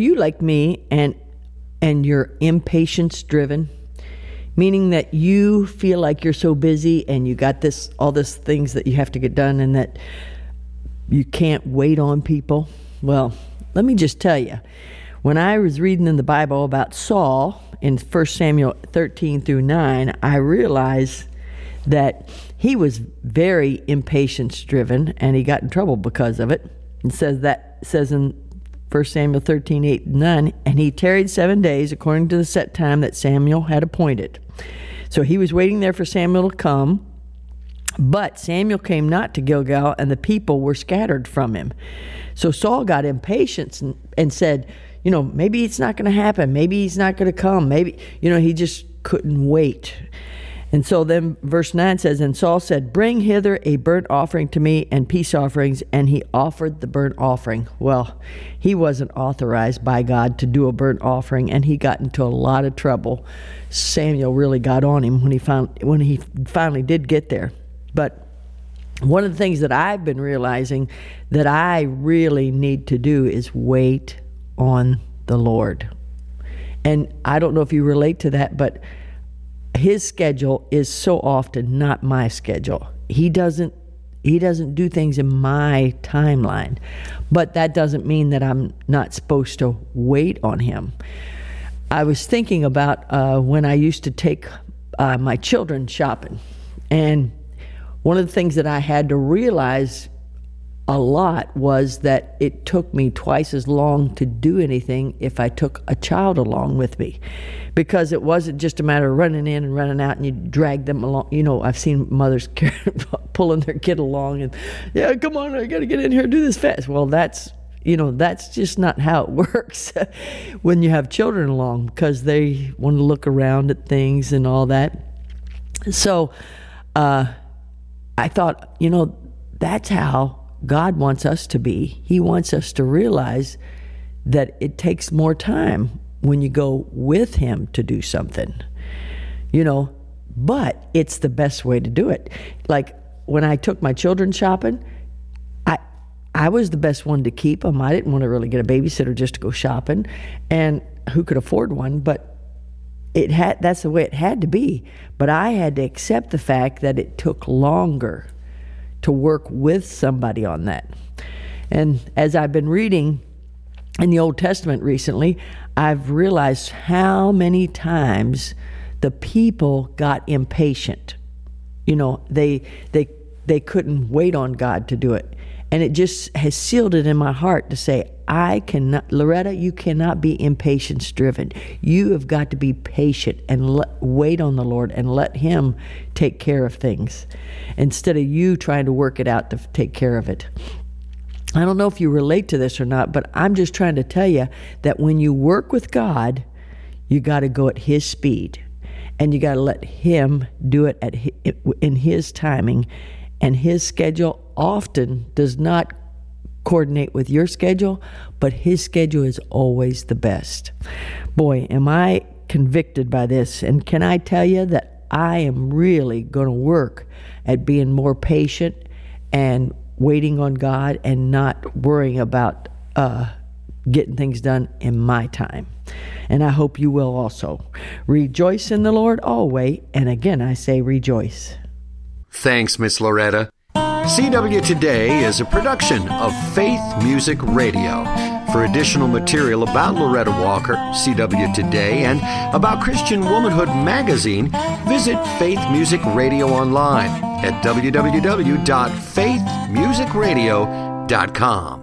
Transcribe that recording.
You like me and and you're impatience driven, meaning that you feel like you're so busy and you got this all this things that you have to get done and that you can't wait on people. Well, let me just tell you. When I was reading in the Bible about Saul in 1 Samuel 13 through 9, I realized that he was very impatience driven and he got in trouble because of it. It says that says in 1 Samuel 13, 8, 9, and he tarried seven days according to the set time that Samuel had appointed. So he was waiting there for Samuel to come. But Samuel came not to Gilgal, and the people were scattered from him. So Saul got impatient and, and said, You know, maybe it's not going to happen. Maybe he's not going to come. Maybe, you know, he just couldn't wait. And so then verse 9 says, And Saul said, Bring hither a burnt offering to me and peace offerings. And he offered the burnt offering. Well, he wasn't authorized by God to do a burnt offering, and he got into a lot of trouble. Samuel really got on him when he found when he finally did get there. But one of the things that I've been realizing that I really need to do is wait on the Lord. And I don't know if you relate to that, but his schedule is so often not my schedule. He doesn't he doesn't do things in my timeline. But that doesn't mean that I'm not supposed to wait on him. I was thinking about uh, when I used to take uh, my children shopping. And one of the things that I had to realize a lot was that it took me twice as long to do anything if I took a child along with me. Because it wasn't just a matter of running in and running out and you drag them along. You know, I've seen mothers pulling their kid along and, yeah, come on, I got to get in here and do this fast. Well, that's, you know, that's just not how it works when you have children along because they want to look around at things and all that. So uh, I thought, you know, that's how God wants us to be. He wants us to realize that it takes more time when you go with Him to do something. You know, but it's the best way to do it. Like when I took my children shopping, I I was the best one to keep them. I didn't want to really get a babysitter just to go shopping, and who could afford one? But it had that's the way it had to be. But I had to accept the fact that it took longer to work with somebody on that. And as I've been reading in the Old Testament recently, I've realized how many times the people got impatient. You know, they they they couldn't wait on God to do it. And it just has sealed it in my heart to say, I cannot, Loretta, you cannot be impatience driven. You have got to be patient and let, wait on the Lord and let Him take care of things instead of you trying to work it out to take care of it. I don't know if you relate to this or not, but I'm just trying to tell you that when you work with God, you got to go at His speed and you got to let Him do it at in His timing and his schedule often does not coordinate with your schedule, but his schedule is always the best. Boy, am I convicted by this. And can I tell you that I am really going to work at being more patient and waiting on God and not worrying about uh, getting things done in my time. And I hope you will also. Rejoice in the Lord always. And again, I say rejoice. Thanks, Miss Loretta. CW Today is a production of Faith Music Radio. For additional material about Loretta Walker, CW Today, and about Christian Womanhood magazine, visit Faith Music Radio online at www.faithmusicradio.com.